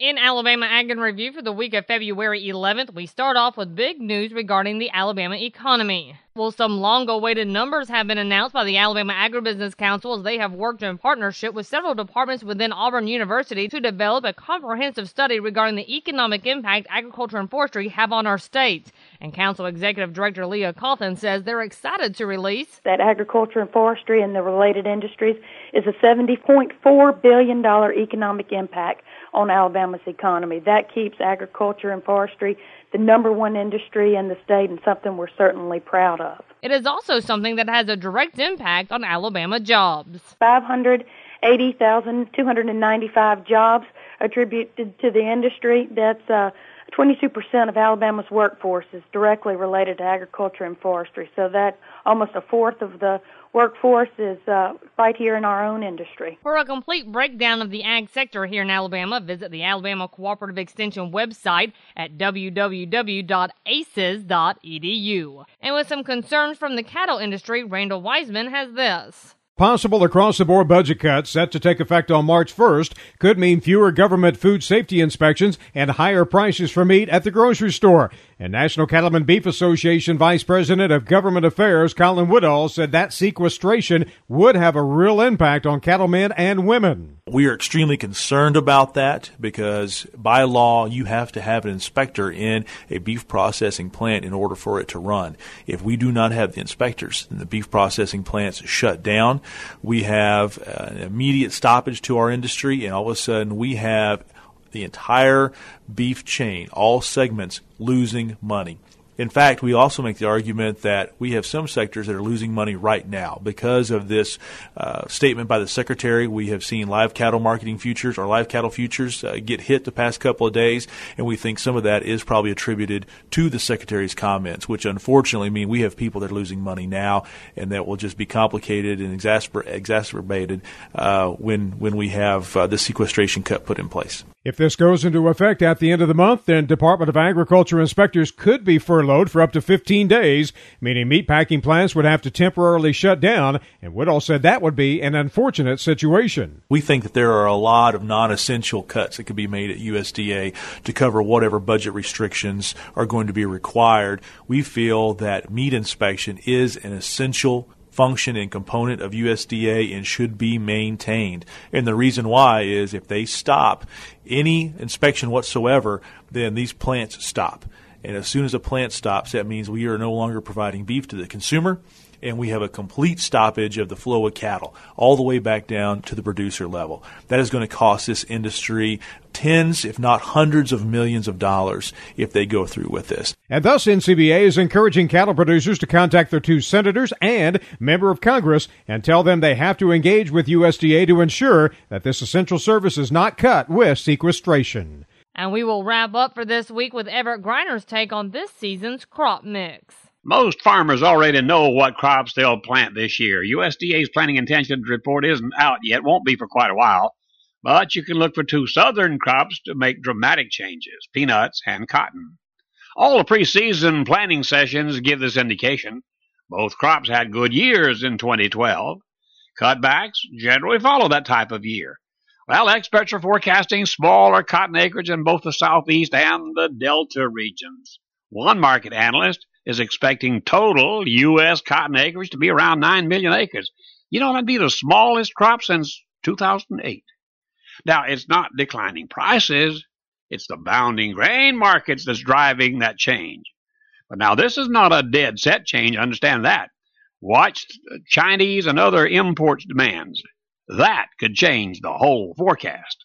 In Alabama Ag in Review for the week of February 11th, we start off with big news regarding the Alabama economy. Well, some long awaited numbers have been announced by the Alabama Agribusiness Council as they have worked in partnership with several departments within Auburn University to develop a comprehensive study regarding the economic impact agriculture and forestry have on our state. And Council Executive Director Leah Cawthon says they're excited to release that agriculture and forestry and the related industries is a $70.4 billion economic impact on Alabama's economy. That keeps agriculture and forestry the number one industry in the state and something we're certainly proud of. It is also something that has a direct impact on Alabama jobs. 580,295 jobs attributed to the industry. That's uh, 22% of Alabama's workforce is directly related to agriculture and forestry. So that almost a fourth of the workforce is uh, right here in our own industry. For a complete breakdown of the ag sector here in Alabama, visit the Alabama Cooperative Extension website at www.aces.edu. And with some concerns from the cattle industry, Randall Wiseman has this. Possible across the board budget cuts set to take effect on March 1st could mean fewer government food safety inspections and higher prices for meat at the grocery store. And National Cattlemen Beef Association Vice President of Government Affairs Colin Woodall said that sequestration would have a real impact on cattlemen and women. We are extremely concerned about that because by law you have to have an inspector in a beef processing plant in order for it to run. If we do not have the inspectors, then the beef processing plants shut down. We have uh, an immediate stoppage to our industry, and all of a sudden we have the entire beef chain, all segments losing money. In fact, we also make the argument that we have some sectors that are losing money right now because of this uh, statement by the secretary. We have seen live cattle marketing futures or live cattle futures uh, get hit the past couple of days, and we think some of that is probably attributed to the secretary's comments, which unfortunately mean we have people that are losing money now, and that will just be complicated and exasper- exacerbated uh, when when we have uh, the sequestration cut put in place. If this goes into effect at the end of the month, then Department of Agriculture inspectors could be furloughed for up to 15 days, meaning meatpacking plants would have to temporarily shut down, and Woodall said that would be an unfortunate situation. We think that there are a lot of non-essential cuts that could be made at USDA to cover whatever budget restrictions are going to be required. We feel that meat inspection is an essential function and component of USDA and should be maintained. And the reason why is if they stop any inspection whatsoever, then these plants stop. And as soon as a plant stops, that means we are no longer providing beef to the consumer and we have a complete stoppage of the flow of cattle all the way back down to the producer level. That is going to cost this industry tens, if not hundreds of millions of dollars if they go through with this. And thus, NCBA is encouraging cattle producers to contact their two senators and member of Congress and tell them they have to engage with USDA to ensure that this essential service is not cut with sequestration. And we will wrap up for this week with Everett Griner's take on this season's crop mix. Most farmers already know what crops they'll plant this year. USDA's planting intentions report isn't out yet, won't be for quite a while. But you can look for two southern crops to make dramatic changes peanuts and cotton. All the preseason planting sessions give this indication. Both crops had good years in 2012. Cutbacks generally follow that type of year. Well, experts are forecasting smaller cotton acreage in both the southeast and the delta regions. One market analyst is expecting total U.S. cotton acreage to be around 9 million acres. You know, that'd be the smallest crop since 2008. Now, it's not declining prices, it's the bounding grain markets that's driving that change. But now, this is not a dead set change, understand that. Watch Chinese and other imports demands. That could change the whole forecast.